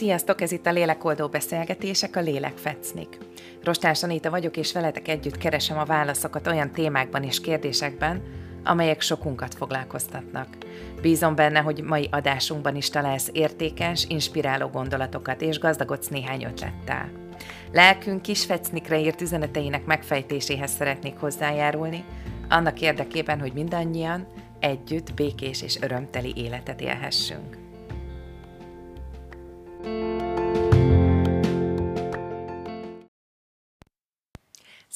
Sziasztok, ez itt a Lélekoldó Beszélgetések, a Lélek Fecnik. Rostás Anita vagyok, és veletek együtt keresem a válaszokat olyan témákban és kérdésekben, amelyek sokunkat foglalkoztatnak. Bízom benne, hogy mai adásunkban is találsz értékes, inspiráló gondolatokat, és gazdagodsz néhány ötlettel. Lelkünk kis fecnikre írt üzeneteinek megfejtéséhez szeretnék hozzájárulni, annak érdekében, hogy mindannyian együtt békés és örömteli életet élhessünk.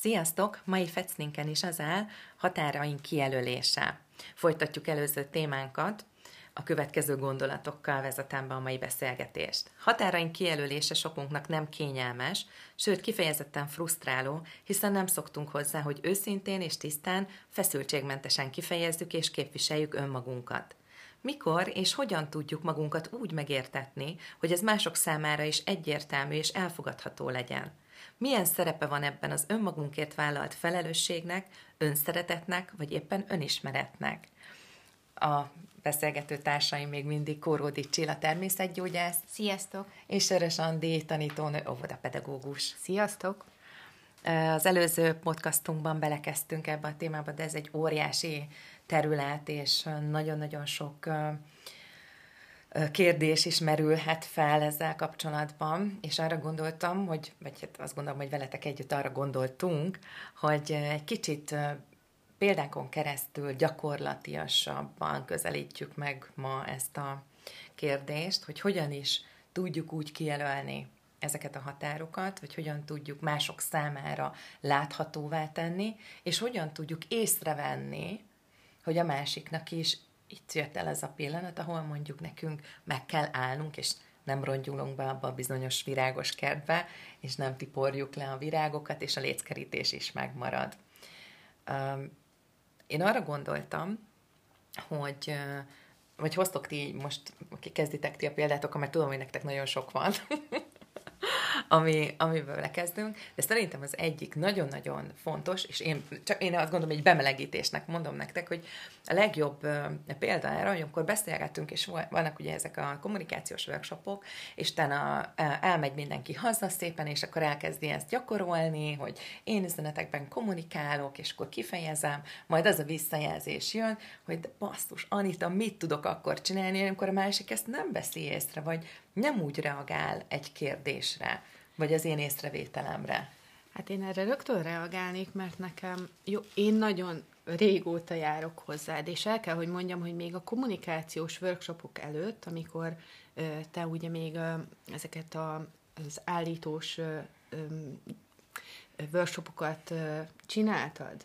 Sziasztok! Mai fecninken is az áll határaink kijelölése. Folytatjuk előző témánkat, a következő gondolatokkal vezetem be a mai beszélgetést. Határaink kijelölése sokunknak nem kényelmes, sőt kifejezetten frusztráló, hiszen nem szoktunk hozzá, hogy őszintén és tisztán, feszültségmentesen kifejezzük és képviseljük önmagunkat. Mikor és hogyan tudjuk magunkat úgy megértetni, hogy ez mások számára is egyértelmű és elfogadható legyen? Milyen szerepe van ebben az önmagunkért vállalt felelősségnek, önszeretetnek, vagy éppen önismeretnek? A beszélgető társaim még mindig Kóródi Csilla természetgyógyász. Sziasztok! És Sörös Andi tanítónő, óvodapedagógus. Sziasztok! Az előző podcastunkban belekezdtünk ebbe a témába, de ez egy óriási terület, és nagyon-nagyon sok kérdés is merülhet fel ezzel kapcsolatban, és arra gondoltam, hogy, vagy hát azt gondolom, hogy veletek együtt arra gondoltunk, hogy egy kicsit példánkon keresztül gyakorlatiasabban közelítjük meg ma ezt a kérdést, hogy hogyan is tudjuk úgy kijelölni ezeket a határokat, vagy hogyan tudjuk mások számára láthatóvá tenni, és hogyan tudjuk észrevenni, hogy a másiknak is itt jött el ez a pillanat, ahol mondjuk nekünk meg kell állnunk, és nem rongyulunk be abba a bizonyos virágos kertbe, és nem tiporjuk le a virágokat, és a léckerítés is megmarad. Én arra gondoltam, hogy vagy hoztok ti most, kezditek ti a példátok, mert tudom, hogy nektek nagyon sok van, ami, amiből lekezdünk, de szerintem az egyik nagyon-nagyon fontos, és én, csak én azt gondolom, hogy bemelegítésnek mondom nektek, hogy a legjobb példa erre, hogy amikor beszélgetünk, és vannak ugye ezek a kommunikációs workshopok, és utána elmegy mindenki haza szépen, és akkor elkezdi ezt gyakorolni, hogy én üzenetekben kommunikálok, és akkor kifejezem, majd az a visszajelzés jön, hogy de basszus, Anita, mit tudok akkor csinálni, amikor a másik ezt nem veszi észre, vagy nem úgy reagál egy kérdésre, vagy az én észrevételemre? Hát én erre rögtön reagálnék, mert nekem, jó, én nagyon régóta járok hozzád, és el kell, hogy mondjam, hogy még a kommunikációs workshopok előtt, amikor te ugye még ezeket a, az állítós workshopokat csináltad,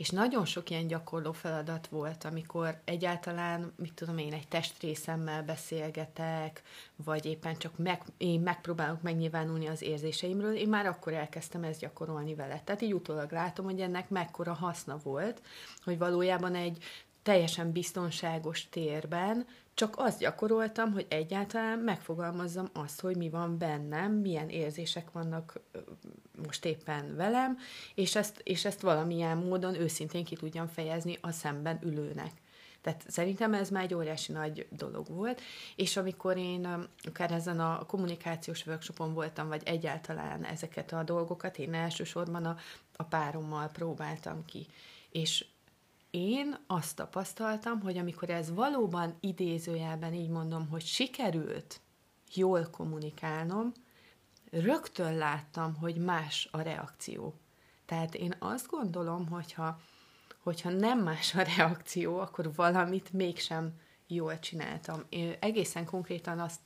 és nagyon sok ilyen gyakorló feladat volt, amikor egyáltalán, mit tudom én, egy testrészemmel beszélgetek, vagy éppen csak meg, én megpróbálok megnyilvánulni az érzéseimről, én már akkor elkezdtem ezt gyakorolni vele. Tehát így utólag látom, hogy ennek mekkora haszna volt, hogy valójában egy teljesen biztonságos térben csak azt gyakoroltam, hogy egyáltalán megfogalmazzam azt, hogy mi van bennem, milyen érzések vannak most éppen velem, és ezt, és ezt valamilyen módon őszintén ki tudjam fejezni a szemben ülőnek. Tehát szerintem ez már egy óriási nagy dolog volt, és amikor én akár ezen a kommunikációs workshopon voltam, vagy egyáltalán ezeket a dolgokat, én elsősorban a, a párommal próbáltam ki. És én azt tapasztaltam, hogy amikor ez valóban idézőjelben így mondom, hogy sikerült jól kommunikálnom, rögtön láttam, hogy más a reakció. Tehát én azt gondolom, hogyha, hogyha nem más a reakció, akkor valamit mégsem jól csináltam. Én egészen konkrétan azt,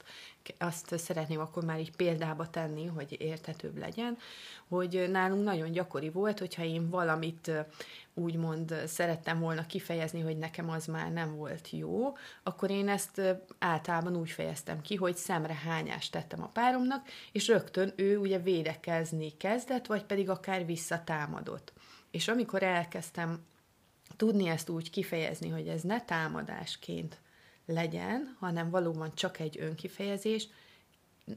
azt szeretném akkor már így példába tenni, hogy érthetőbb legyen, hogy nálunk nagyon gyakori volt, hogyha én valamit úgymond szerettem volna kifejezni, hogy nekem az már nem volt jó, akkor én ezt általában úgy fejeztem ki, hogy szemre hányást tettem a páromnak, és rögtön ő ugye védekezni kezdett, vagy pedig akár visszatámadott. És amikor elkezdtem tudni ezt úgy kifejezni, hogy ez ne támadásként legyen, hanem valóban csak egy önkifejezés,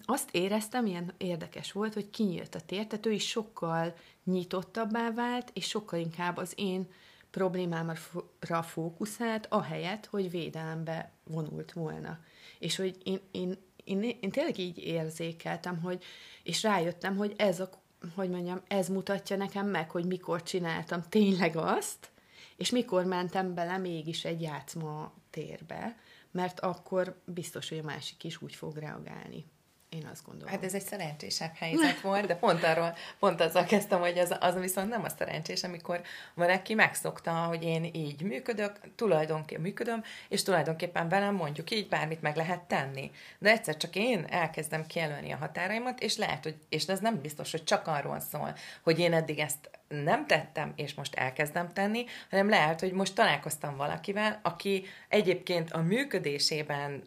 azt éreztem, ilyen érdekes volt, hogy kinyílt a tér, tehát ő is sokkal nyitottabbá vált, és sokkal inkább az én problémámra fókuszált, ahelyett, hogy védelembe vonult volna. És hogy én, én én, én tényleg így érzékeltem, hogy, és rájöttem, hogy ez a, hogy mondjam, ez mutatja nekem meg, hogy mikor csináltam tényleg azt, és mikor mentem bele mégis egy játszma térbe, mert akkor biztos, hogy a másik is úgy fog reagálni. Én azt gondolom. Hát ez egy szerencsésebb helyzet volt, de pont arról, pont azzal kezdtem, hogy az, az viszont nem a szerencsés, amikor valaki megszokta, hogy én így működök, tulajdonképpen működöm, és tulajdonképpen velem mondjuk így bármit meg lehet tenni. De egyszer csak én elkezdem kijelölni a határaimat, és lehet, hogy, és ez nem biztos, hogy csak arról szól, hogy én eddig ezt nem tettem, és most elkezdem tenni, hanem lehet, hogy most találkoztam valakivel, aki egyébként a működésében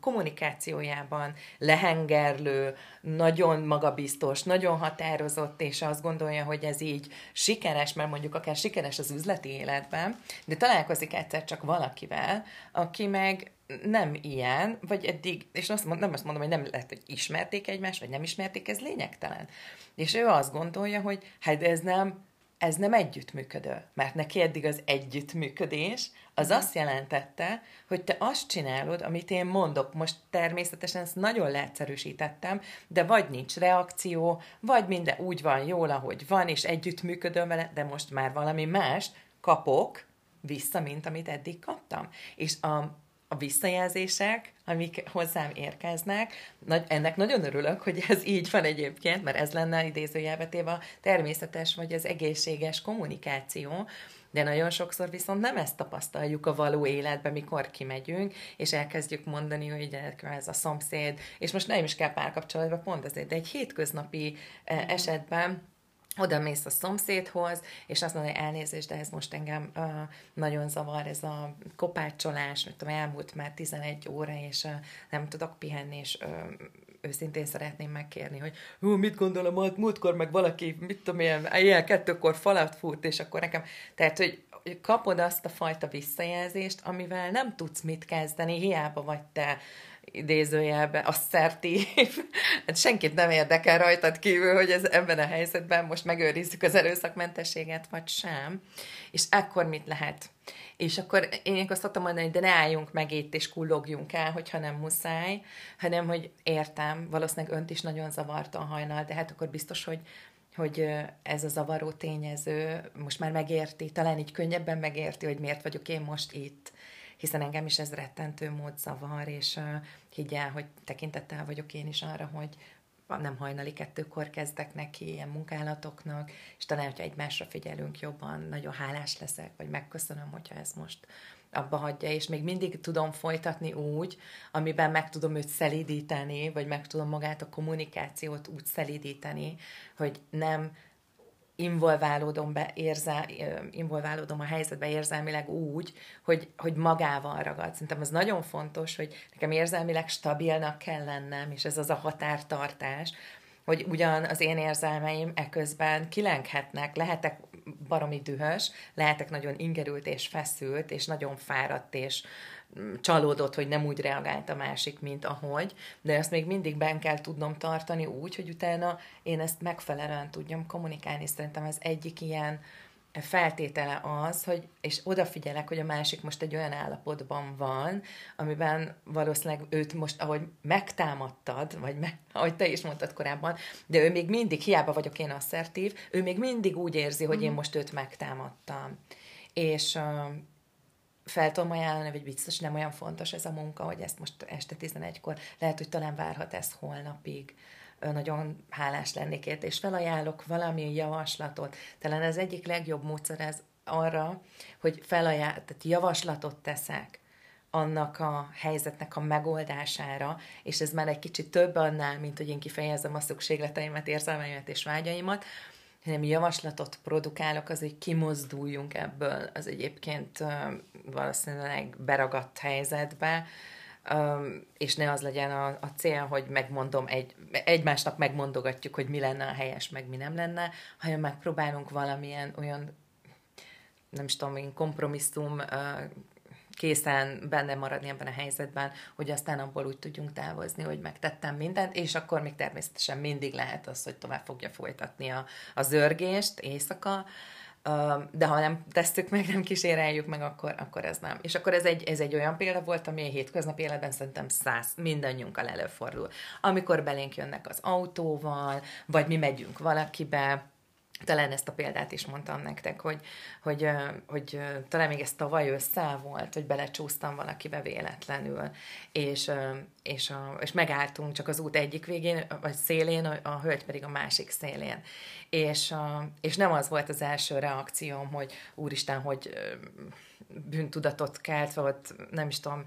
kommunikációjában lehengerlő, nagyon magabiztos, nagyon határozott, és azt gondolja, hogy ez így sikeres, mert mondjuk akár sikeres az üzleti életben, de találkozik egyszer csak valakivel, aki meg nem ilyen, vagy eddig, és azt mondom, nem azt mondom, hogy nem lehet, hogy ismerték egymást, vagy nem ismerték, ez lényegtelen. És ő azt gondolja, hogy hát ez nem, ez nem együttműködő, mert neki eddig az együttműködés, az azt jelentette, hogy te azt csinálod, amit én mondok. Most természetesen ezt nagyon leegyszerűsítettem, de vagy nincs reakció, vagy minden úgy van jól, ahogy van, és együttműködöm vele, de most már valami más kapok vissza, mint amit eddig kaptam. És a, a visszajelzések, amik hozzám érkeznek. Nagy, ennek nagyon örülök, hogy ez így van egyébként, mert ez lenne a természetes vagy az egészséges kommunikáció, de nagyon sokszor viszont nem ezt tapasztaljuk a való életben, mikor kimegyünk, és elkezdjük mondani, hogy ez a szomszéd, és most nem is kell párkapcsolatban pont azért, de egy hétköznapi eh, esetben oda mész a szomszédhoz, és azt mondja, hogy elnézést, de ez most engem uh, nagyon zavar, ez a kopácsolás, mert tudom, elmúlt már 11 óra, és uh, nem tudok pihenni, és uh, őszintén szeretném megkérni, hogy hú, mit gondolom, hogy múltkor meg valaki, mit tudom ilyen, ilyen kettőkor falat fut, és akkor nekem, tehát, hogy kapod azt a fajta visszajelzést, amivel nem tudsz mit kezdeni, hiába vagy te idézőjelben asszertív. hát senkit nem érdekel rajtad kívül, hogy ez ebben a helyzetben most megőrizzük az erőszakmentességet, vagy sem. És akkor mit lehet? És akkor én azt szoktam mondani, de ne álljunk meg itt, és kullogjunk el, hogyha nem muszáj, hanem, hogy értem, valószínűleg önt is nagyon zavarta a hajnal, de hát akkor biztos, hogy hogy ez a zavaró tényező most már megérti, talán így könnyebben megérti, hogy miért vagyok én most itt hiszen engem is ez rettentő mód zavar, és uh, higgyel, hogy tekintettel vagyok én is arra, hogy nem hajnali kettőkor kezdek neki ilyen munkálatoknak, és talán, hogyha egymásra figyelünk jobban, nagyon hálás leszek, vagy megköszönöm, hogyha ez most abba hagyja, és még mindig tudom folytatni úgy, amiben meg tudom őt szelídíteni, vagy meg tudom magát a kommunikációt úgy szelídíteni, hogy nem involválódom, be, érzel, involválódom a helyzetbe érzelmileg úgy, hogy, hogy magával ragad. Szerintem az nagyon fontos, hogy nekem érzelmileg stabilnak kell lennem, és ez az a határtartás, hogy ugyan az én érzelmeim eközben kilenghetnek, lehetek baromi dühös, lehetek nagyon ingerült és feszült, és nagyon fáradt és csalódott, hogy nem úgy reagált a másik, mint ahogy, de ezt még mindig ben kell tudnom tartani úgy, hogy utána én ezt megfelelően tudjam kommunikálni. Szerintem ez egyik ilyen feltétele az, hogy, és odafigyelek, hogy a másik most egy olyan állapotban van, amiben valószínűleg őt most, ahogy megtámadtad, vagy meg, ahogy te is mondtad korábban, de ő még mindig, hiába vagyok én asszertív, ő még mindig úgy érzi, hogy én mhm. most őt megtámadtam. És fel tudom ajánlani, hogy biztos nem olyan fontos ez a munka, hogy ezt most este 11-kor, lehet, hogy talán várhat ez holnapig. Nagyon hálás lennék érte, és felajánlok valami javaslatot. Talán az egyik legjobb módszer ez arra, hogy felajánl, tehát javaslatot teszek annak a helyzetnek a megoldására, és ez már egy kicsit több annál, mint hogy én kifejezem a szükségleteimet, érzelmeimet és vágyaimat, hanem javaslatot produkálok, az, hogy kimozduljunk ebből az egyébként valószínűleg beragadt helyzetbe, és ne az legyen a, a cél, hogy megmondom, egy, egymásnak megmondogatjuk, hogy mi lenne a helyes, meg mi nem lenne, hanem megpróbálunk valamilyen olyan, nem is tudom, kompromisszum készen benne maradni ebben a helyzetben, hogy aztán abból úgy tudjunk távozni, hogy megtettem mindent, és akkor még természetesen mindig lehet az, hogy tovább fogja folytatni a, a zörgést éjszaka, de ha nem tesszük meg, nem kíséreljük meg, akkor, akkor ez nem. És akkor ez egy, ez egy olyan példa volt, ami a hétköznapi életben szerintem száz, mindannyiunkkal előfordul. Amikor belénk jönnek az autóval, vagy mi megyünk valakibe, talán ezt a példát is mondtam nektek, hogy, hogy, hogy talán még ez tavaly össze volt, hogy belecsúsztam valakibe véletlenül, és, és, a, és megálltunk csak az út egyik végén, vagy szélén, a, a hölgy pedig a másik szélén. És, és nem az volt az első reakcióm, hogy úristen, hogy bűntudatot kelt, vagy nem is tudom,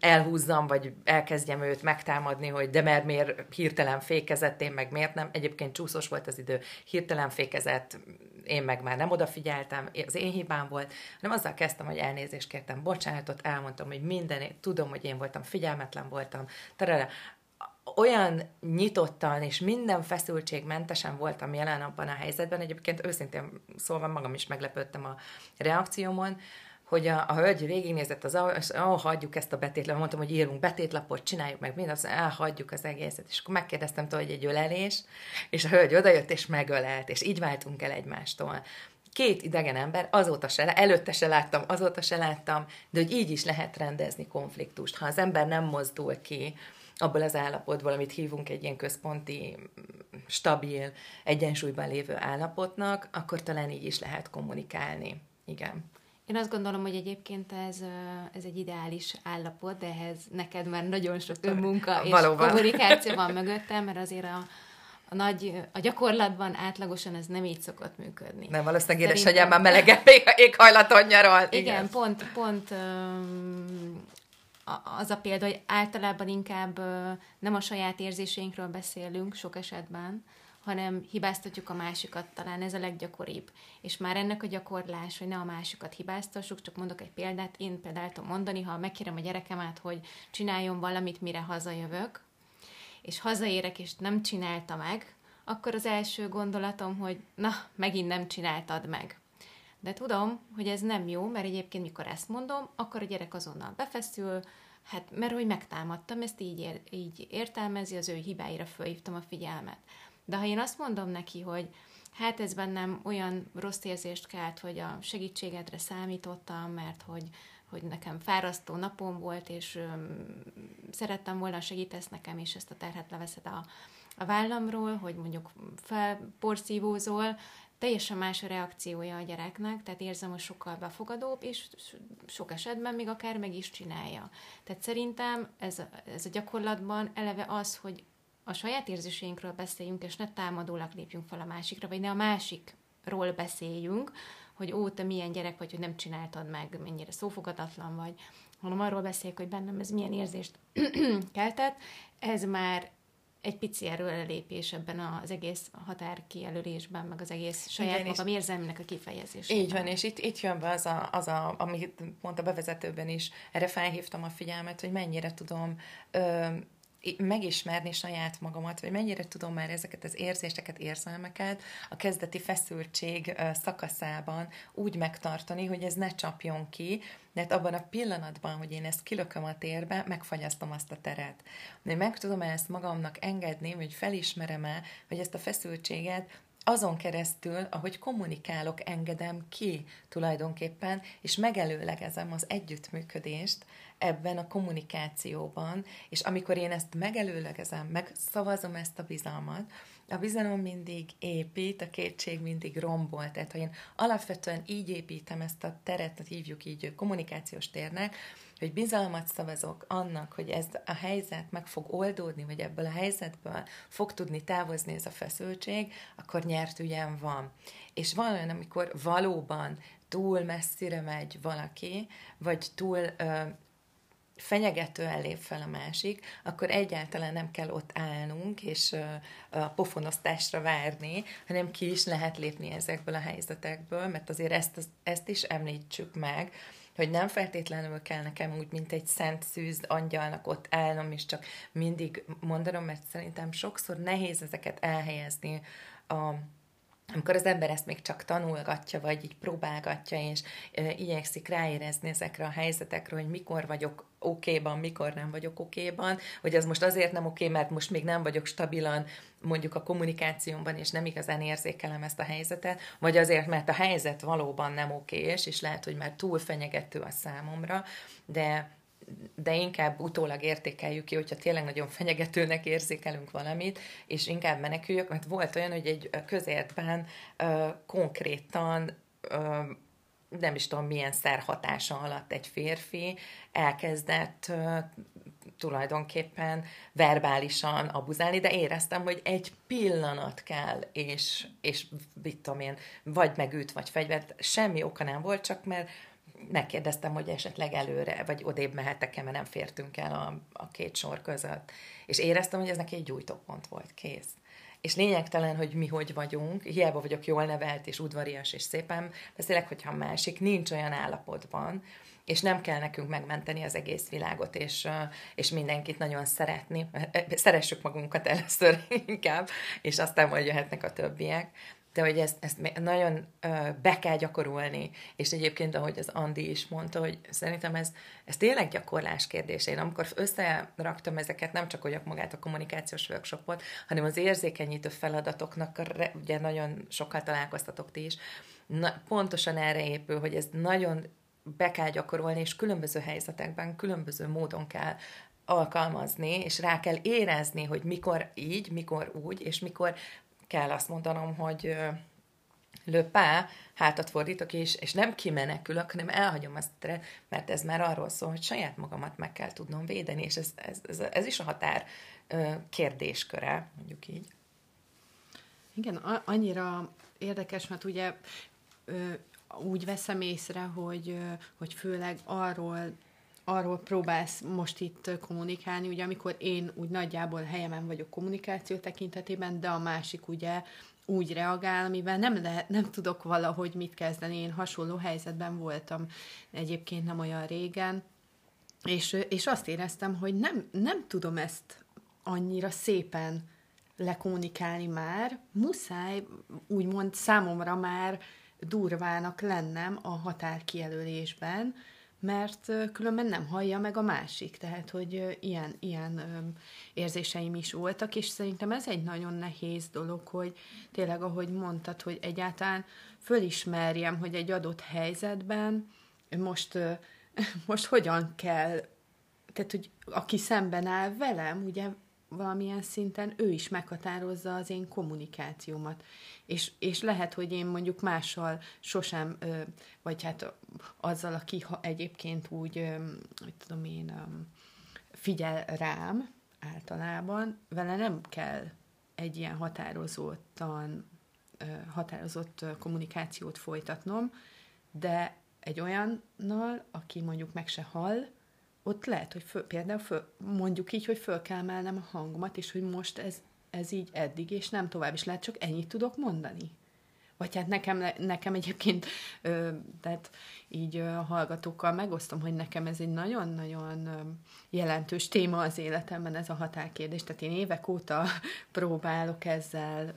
elhúzzam, vagy elkezdjem őt megtámadni, hogy de mert miért hirtelen fékezett, én meg miért nem. Egyébként csúszós volt az idő, hirtelen fékezett, én meg már nem odafigyeltem, az én hibám volt, hanem azzal kezdtem, hogy elnézést kértem, bocsánatot, elmondtam, hogy minden, tudom, hogy én voltam, figyelmetlen voltam, tarara, olyan nyitottan és minden feszültségmentesen voltam jelen abban a helyzetben, egyébként őszintén szólva magam is meglepődtem a reakciómon, hogy a, a hölgy végignézett az, oh, hagyjuk ezt a betétlapot, mondtam, hogy írunk betétlapot, csináljuk meg mindent, elhagyjuk az egészet, és akkor megkérdeztem tőle, hogy egy ölelés, és a hölgy odajött, és megölelt, és így váltunk el egymástól. Két idegen ember, azóta se, előtte se láttam, azóta se láttam, de hogy így is lehet rendezni konfliktust. Ha az ember nem mozdul ki abból az állapotból, amit hívunk egy ilyen központi, stabil, egyensúlyban lévő állapotnak, akkor talán így is lehet kommunikálni. Igen. Én azt gondolom, hogy egyébként ez, ez egy ideális állapot, de ehhez neked már nagyon sok önmunka és Valóban. kommunikáció van mögöttem, mert azért a, a nagy, a gyakorlatban átlagosan ez nem így szokott működni. Nem, valószínűleg édesanyám már melegebb éghajlaton nyaralt. Igen, igen, pont, pont az a példa, hogy általában inkább nem a saját érzéseinkről beszélünk sok esetben, hanem hibáztatjuk a másikat, talán ez a leggyakoribb. És már ennek a gyakorlás, hogy ne a másikat hibáztassuk, csak mondok egy példát, én például tudom mondani, ha megkérem a gyerekemet, hogy csináljon valamit, mire hazajövök, és hazaérek, és nem csinálta meg, akkor az első gondolatom, hogy na, megint nem csináltad meg. De tudom, hogy ez nem jó, mert egyébként mikor ezt mondom, akkor a gyerek azonnal befeszül, hát mert hogy megtámadtam, ezt így, ér, így értelmezi, az ő hibáira fölhívtam a figyelmet. De ha én azt mondom neki, hogy hát ez bennem olyan rossz érzést kelt, hogy a segítségedre számítottam, mert hogy, hogy nekem fárasztó napom volt, és öm, szerettem volna segítesz nekem, és ezt a terhet leveszed a, a vállamról, hogy mondjuk felporszívózol, teljesen más a reakciója a gyereknek, tehát érzem, hogy sokkal befogadóbb, és sok esetben még akár meg is csinálja. Tehát szerintem ez a, ez a gyakorlatban eleve az, hogy a saját érzéseinkről beszéljünk, és ne támadólag lépjünk fel a másikra, vagy ne a másikról beszéljünk, hogy ó, te milyen gyerek vagy, hogy nem csináltad meg, mennyire szófogadatlan vagy, hanem arról beszéljük, hogy bennem ez milyen érzést keltett. Ez már egy pici erőlelépés ebben az egész határ kijelölésben, meg az egész saját Igen, magam érzelmének a kifejezésében. Így van, és itt, itt jön be az, a, az a, amit mondta bevezetőben is, erre felhívtam a figyelmet, hogy mennyire tudom ö, megismerni saját magamat, vagy mennyire tudom már ezeket az érzéseket, érzelmeket a kezdeti feszültség szakaszában úgy megtartani, hogy ez ne csapjon ki, mert abban a pillanatban, hogy én ezt kilököm a térbe, megfagyasztom azt a teret. De meg tudom ezt magamnak engedni, hogy felismerem-e, hogy ezt a feszültséget azon keresztül, ahogy kommunikálok, engedem ki tulajdonképpen, és megelőlegezem az együttműködést ebben a kommunikációban, és amikor én ezt megelőlegezem, megszavazom ezt a bizalmat, a bizalom mindig épít, a kétség mindig rombol. Tehát, ha én alapvetően így építem ezt a teret, hívjuk így kommunikációs térnek, hogy bizalmat szavazok annak, hogy ez a helyzet meg fog oldódni, vagy ebből a helyzetből fog tudni távozni ez a feszültség, akkor nyert ügyem van. És van olyan, amikor valóban túl messzire megy valaki, vagy túl ö, fenyegetően lép fel a másik, akkor egyáltalán nem kell ott állnunk és a pofonosztásra várni, hanem ki is lehet lépni ezekből a helyzetekből, mert azért ezt, ezt is említsük meg, hogy nem feltétlenül kell nekem úgy, mint egy szent szűz angyalnak ott állnom, és csak mindig mondanom, mert szerintem sokszor nehéz ezeket elhelyezni a amikor az ember ezt még csak tanulgatja, vagy így próbálgatja, és e, igyekszik ráérezni ezekre a helyzetekre, hogy mikor vagyok okéban, mikor nem vagyok okéban, hogy ez most azért nem oké, mert most még nem vagyok stabilan mondjuk a kommunikációmban, és nem igazán érzékelem ezt a helyzetet, vagy azért, mert a helyzet valóban nem okés, és lehet, hogy már túl fenyegető a számomra, de de inkább utólag értékeljük ki, hogyha tényleg nagyon fenyegetőnek érzékelünk valamit, és inkább meneküljük, mert volt olyan, hogy egy közértben uh, konkrétan uh, nem is tudom milyen szer hatása alatt egy férfi elkezdett uh, tulajdonképpen verbálisan abuzálni, de éreztem, hogy egy pillanat kell, és, és mit tudom én, vagy megüt, vagy fegyvert, semmi oka nem volt, csak mert megkérdeztem, hogy esetleg előre, vagy odébb mehetek-e, mert nem fértünk el a, a két sor között. És éreztem, hogy ez neki egy gyújtópont volt, kész. És lényegtelen, hogy mi hogy vagyunk, hiába vagyok jól nevelt, és udvarias, és szépen beszélek, hogyha másik nincs olyan állapotban, és nem kell nekünk megmenteni az egész világot, és, és mindenkit nagyon szeretni. Szeressük magunkat először inkább, és aztán majd jöhetnek a többiek de hogy ezt, ezt nagyon be kell gyakorolni, és egyébként, ahogy az Andi is mondta, hogy szerintem ez, ez tényleg gyakorlás kérdése. Én amikor összeraktam ezeket, nem csak hogy magát a kommunikációs workshopot, hanem az érzékenyítő feladatoknak, ugye nagyon sokkal találkoztatok ti is, na, pontosan erre épül, hogy ez nagyon be kell gyakorolni, és különböző helyzetekben, különböző módon kell alkalmazni, és rá kell érezni, hogy mikor így, mikor úgy, és mikor kell azt mondanom, hogy löpá, hátat fordítok, és, és nem kimenekülök, hanem elhagyom azt, mert ez már arról szól, hogy saját magamat meg kell tudnom védeni, és ez, ez, ez, ez is a határ kérdésköre, mondjuk így. Igen, annyira érdekes, mert ugye úgy veszem észre, hogy, hogy főleg arról arról próbálsz most itt kommunikálni, ugye amikor én úgy nagyjából helyemen vagyok kommunikáció tekintetében, de a másik ugye úgy reagál, amivel nem, lehet, nem tudok valahogy mit kezdeni. Én hasonló helyzetben voltam egyébként nem olyan régen, és, és azt éreztem, hogy nem, nem tudom ezt annyira szépen lekommunikálni már, muszáj úgymond számomra már durvának lennem a határkijelölésben, mert különben nem hallja meg a másik. Tehát, hogy ilyen, ilyen érzéseim is voltak, és szerintem ez egy nagyon nehéz dolog, hogy tényleg, ahogy mondtad, hogy egyáltalán fölismerjem, hogy egy adott helyzetben most, most hogyan kell, tehát, hogy aki szemben áll velem, ugye valamilyen szinten ő is meghatározza az én kommunikációmat. És, és lehet, hogy én mondjuk mással sosem, vagy hát azzal, aki egyébként úgy, hogy tudom én, figyel rám általában, vele nem kell egy ilyen határozottan, határozott kommunikációt folytatnom, de egy olyannal, aki mondjuk meg se hall, ott lehet, hogy föl, például föl, mondjuk így, hogy föl kell emelnem a hangomat, és hogy most ez, ez így eddig, és nem tovább, és lehet csak ennyit tudok mondani. Vagy hát nekem, nekem egyébként, ö, tehát így a hallgatókkal megosztom, hogy nekem ez egy nagyon-nagyon jelentős téma az életemben, ez a határkérdés. Tehát én évek óta próbálok ezzel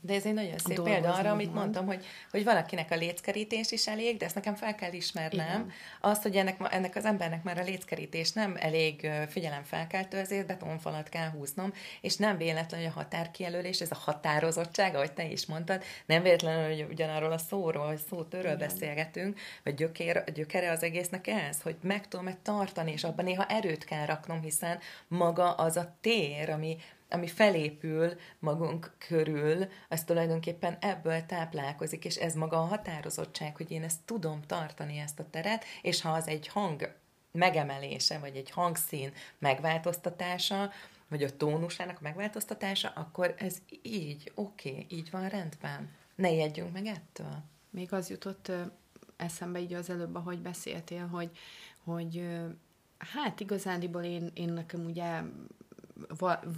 De ez egy nagyon szép példa arra, amit mond. mondtam, hogy, hogy valakinek a léckerítés is elég, de ezt nekem fel kell ismernem. Igen. Azt, hogy ennek, ennek az embernek már a léckerítés nem elég figyelemfelkeltő, ezért betonfalat kell húznom, és nem véletlen, hogy a határkijelölés, ez a határozottság, ahogy te is mondtad, nem véletlen, hogy ugyanarról a szóról, hogy szótörről beszélgetünk, vagy gyökér, gyökere az egésznek ez, hogy meg tudom-e tartani, és abban néha erőt kell raknom, hiszen maga az a tér, ami, ami felépül magunk körül, az tulajdonképpen ebből táplálkozik, és ez maga a határozottság, hogy én ezt tudom tartani, ezt a teret, és ha az egy hang megemelése, vagy egy hangszín megváltoztatása, vagy a tónusának a megváltoztatása, akkor ez így, oké, okay, így van rendben. Ne jegyünk meg ettől. Még az jutott eszembe így az előbb, ahogy beszéltél, hogy, hogy hát igazándiból én, én nekem ugye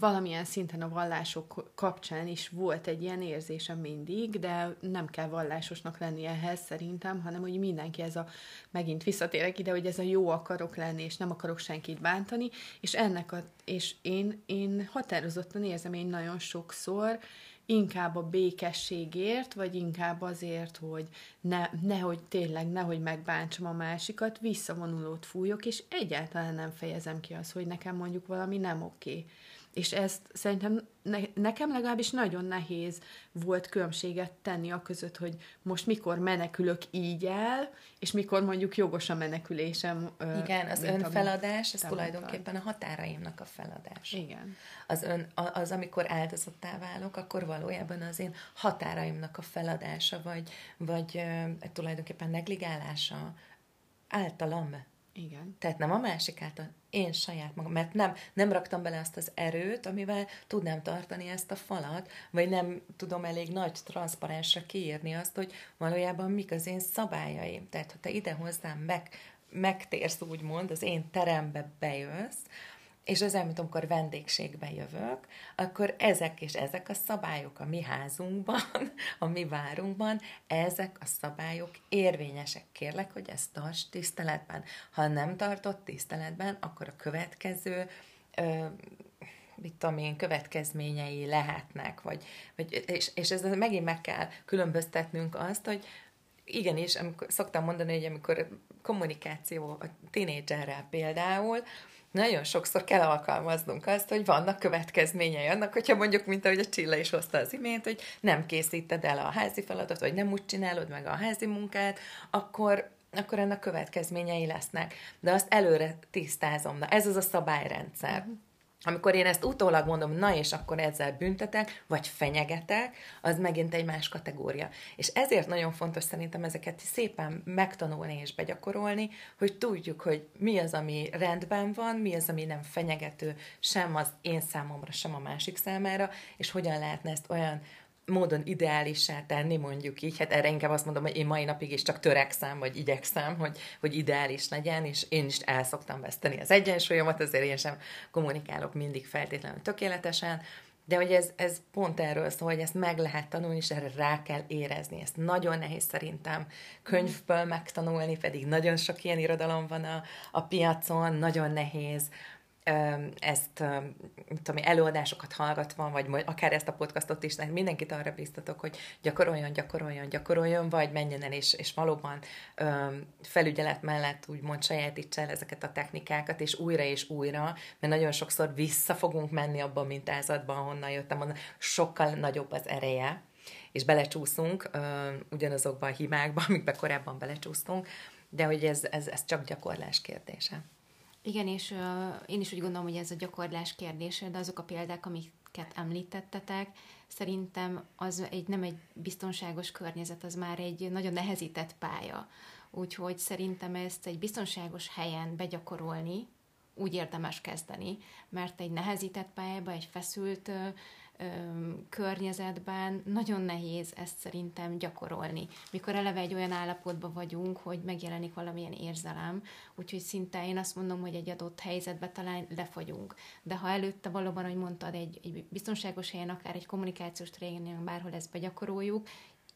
valamilyen szinten a vallások kapcsán is volt egy ilyen érzésem mindig, de nem kell vallásosnak lenni ehhez szerintem, hanem hogy mindenki ez a, megint visszatérek ide, hogy ez a jó akarok lenni, és nem akarok senkit bántani, és ennek a, és én, én határozottan érzem, én nagyon sokszor inkább a békességért, vagy inkább azért, hogy ne, nehogy tényleg, nehogy megbántsam a másikat, visszavonulót fújok, és egyáltalán nem fejezem ki azt, hogy nekem mondjuk valami nem oké. Okay és ezt szerintem ne, nekem legalábbis nagyon nehéz volt különbséget tenni a között, hogy most mikor menekülök így el, és mikor mondjuk jogos a menekülésem. Igen, az önfeladás, ez tulajdonképpen a határaimnak a feladás. Igen. Az, ön, az, amikor áldozattá válok, akkor valójában az én határaimnak a feladása, vagy, vagy tulajdonképpen negligálása általam igen. Tehát nem a másik által, én saját magam, mert nem, nem raktam bele azt az erőt, amivel tudnám tartani ezt a falat, vagy nem tudom elég nagy transzparensre kiírni azt, hogy valójában mik az én szabályaim. Tehát, ha te ide hozzám meg, megtérsz, úgymond, az én terembe bejössz, és az mint amikor vendégségbe jövök, akkor ezek és ezek a szabályok a mi házunkban, a mi várunkban, ezek a szabályok érvényesek. Kérlek, hogy ezt tarts tiszteletben. Ha nem tartott tiszteletben, akkor a következő ö, mit tudom én, következményei lehetnek, vagy, vagy és, és ez megint meg kell különböztetnünk azt, hogy igenis, amikor, szoktam mondani, hogy amikor kommunikáció a tinédzserrel például, nagyon sokszor kell alkalmaznunk azt, hogy vannak következményei annak, hogyha mondjuk, mint ahogy a Csilla is hozta az imént, hogy nem készíted el a házi feladatot, vagy nem úgy csinálod meg a házi munkát, akkor akkor ennek következményei lesznek. De azt előre tisztázom. Na, ez az a szabályrendszer. Uh-huh. Amikor én ezt utólag mondom, na és akkor ezzel büntetek, vagy fenyegetek, az megint egy más kategória. És ezért nagyon fontos szerintem ezeket szépen megtanulni és begyakorolni, hogy tudjuk, hogy mi az, ami rendben van, mi az, ami nem fenyegető sem az én számomra, sem a másik számára, és hogyan lehetne ezt olyan módon ideálissá tenni, mondjuk így, hát erre inkább azt mondom, hogy én mai napig is csak törekszem, vagy igyekszem, hogy, hogy ideális legyen, és én is el szoktam veszteni az egyensúlyomat, azért én sem kommunikálok mindig feltétlenül tökéletesen, de hogy ez, ez pont erről szól, hogy ezt meg lehet tanulni, és erre rá kell érezni. Ezt nagyon nehéz szerintem könyvből megtanulni, pedig nagyon sok ilyen irodalom van a, a piacon, nagyon nehéz ezt, tudom, előadásokat hallgatva, vagy akár ezt a podcastot is, mindenkit arra biztatok, hogy gyakoroljon, gyakoroljon, gyakoroljon, vagy menjen el, és, és valóban felügyelet mellett úgymond sajátítsa el ezeket a technikákat, és újra és újra, mert nagyon sokszor vissza fogunk menni abban a mintázatban, ahonnan jöttem, onnan sokkal nagyobb az ereje, és belecsúszunk ugyanazokban a hibákban, amikbe korábban belecsúsztunk, de hogy ez, ez, ez csak gyakorlás kérdése. Igen, és uh, én is úgy gondolom, hogy ez a gyakorlás kérdése, de azok a példák, amiket említettetek, szerintem az egy nem egy biztonságos környezet, az már egy nagyon nehezített pálya. Úgyhogy szerintem ezt egy biztonságos helyen begyakorolni, úgy érdemes kezdeni, mert egy nehezített pályába, egy feszült környezetben nagyon nehéz ezt szerintem gyakorolni. Mikor eleve egy olyan állapotban vagyunk, hogy megjelenik valamilyen érzelem, úgyhogy szinte én azt mondom, hogy egy adott helyzetbe talán lefagyunk. De ha előtte valóban, hogy mondtad, egy, egy biztonságos helyen, akár egy kommunikációs tréningen, bárhol ezt begyakoroljuk,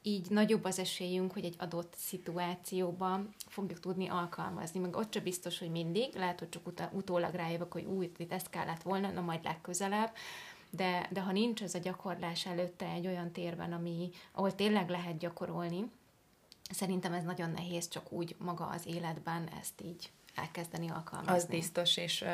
így nagyobb az esélyünk, hogy egy adott szituációban fogjuk tudni alkalmazni. Meg ott sem biztos, hogy mindig, lehet, hogy csak ut- utólag rájövök, hogy új, itt ezt kellett volna, na majd legközelebb, de, de ha nincs ez a gyakorlás előtte egy olyan térben, ami, ahol tényleg lehet gyakorolni, szerintem ez nagyon nehéz csak úgy maga az életben ezt így elkezdeni alkalmazni. Az biztos, és uh,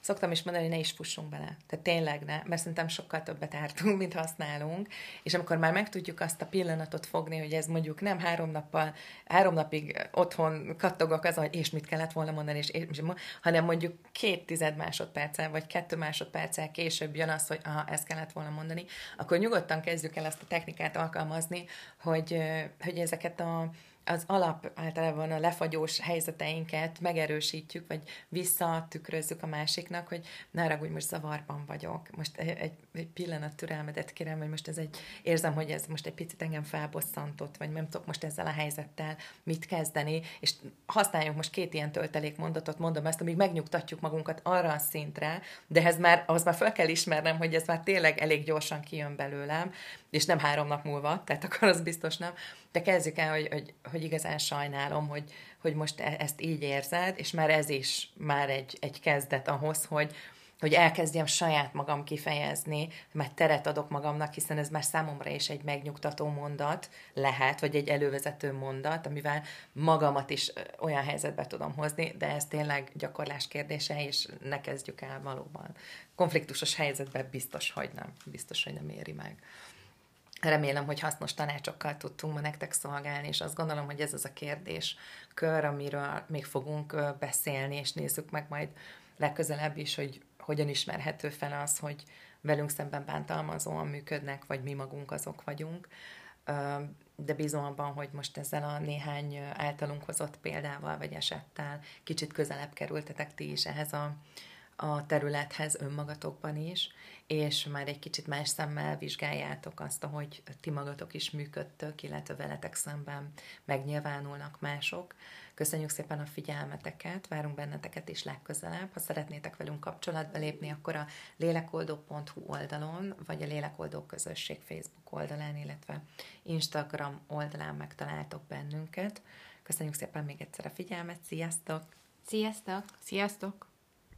szoktam is mondani, hogy ne is fussunk bele. Tehát tényleg ne, mert szerintem sokkal többet ártunk, mint használunk, és amikor már meg tudjuk azt a pillanatot fogni, hogy ez mondjuk nem három nappal, három napig otthon kattogok azon, hogy és mit kellett volna mondani, és, és hanem mondjuk két tized másodperccel, vagy kettő másodperccel később jön az, hogy aha, ezt kellett volna mondani, akkor nyugodtan kezdjük el ezt a technikát alkalmazni, hogy, hogy ezeket a az alap általában a lefagyós helyzeteinket megerősítjük, vagy visszatükrözzük a másiknak, hogy ne arra, hogy most zavarban vagyok. Most egy, egy pillanat türelmedet kérem, hogy most ez egy, érzem, hogy ez most egy picit engem felbosszantott, vagy nem tudok most ezzel a helyzettel mit kezdeni, és használjunk most két ilyen töltelékmondatot, mondom ezt, amíg megnyugtatjuk magunkat arra a szintre, de ez már, ahhoz már fel kell ismernem, hogy ez már tényleg elég gyorsan kijön belőlem, és nem három nap múlva, tehát akkor az biztos nem, de kezdjük el, hogy, hogy, hogy igazán sajnálom, hogy, hogy most e, ezt így érzed, és már ez is már egy, egy kezdet ahhoz, hogy, hogy elkezdjem saját magam kifejezni, mert teret adok magamnak, hiszen ez már számomra is egy megnyugtató mondat lehet, vagy egy elővezető mondat, amivel magamat is olyan helyzetbe tudom hozni, de ez tényleg gyakorlás kérdése, és ne kezdjük el valóban. Konfliktusos helyzetben biztos, hogy nem. Biztos, hogy nem éri meg. Remélem, hogy hasznos tanácsokkal tudtunk ma nektek szolgálni, és azt gondolom, hogy ez az a kérdés kör, amiről még fogunk beszélni, és nézzük meg majd legközelebb is, hogy hogyan ismerhető fel az, hogy velünk szemben bántalmazóan működnek, vagy mi magunk azok vagyunk. De bízom abban, hogy most ezzel a néhány általunk hozott példával, vagy esettel kicsit közelebb kerültetek ti is ehhez a, a területhez önmagatokban is, és már egy kicsit más szemmel vizsgáljátok azt, ahogy ti magatok is működtök, illetve veletek szemben megnyilvánulnak mások. Köszönjük szépen a figyelmeteket, várunk benneteket is legközelebb. Ha szeretnétek velünk kapcsolatba lépni, akkor a lélekoldó.hu oldalon, vagy a Lélekoldó közösség Facebook oldalán, illetve Instagram oldalán megtaláltok bennünket. Köszönjük szépen még egyszer a figyelmet, sziasztok! Sziasztok! Sziasztok!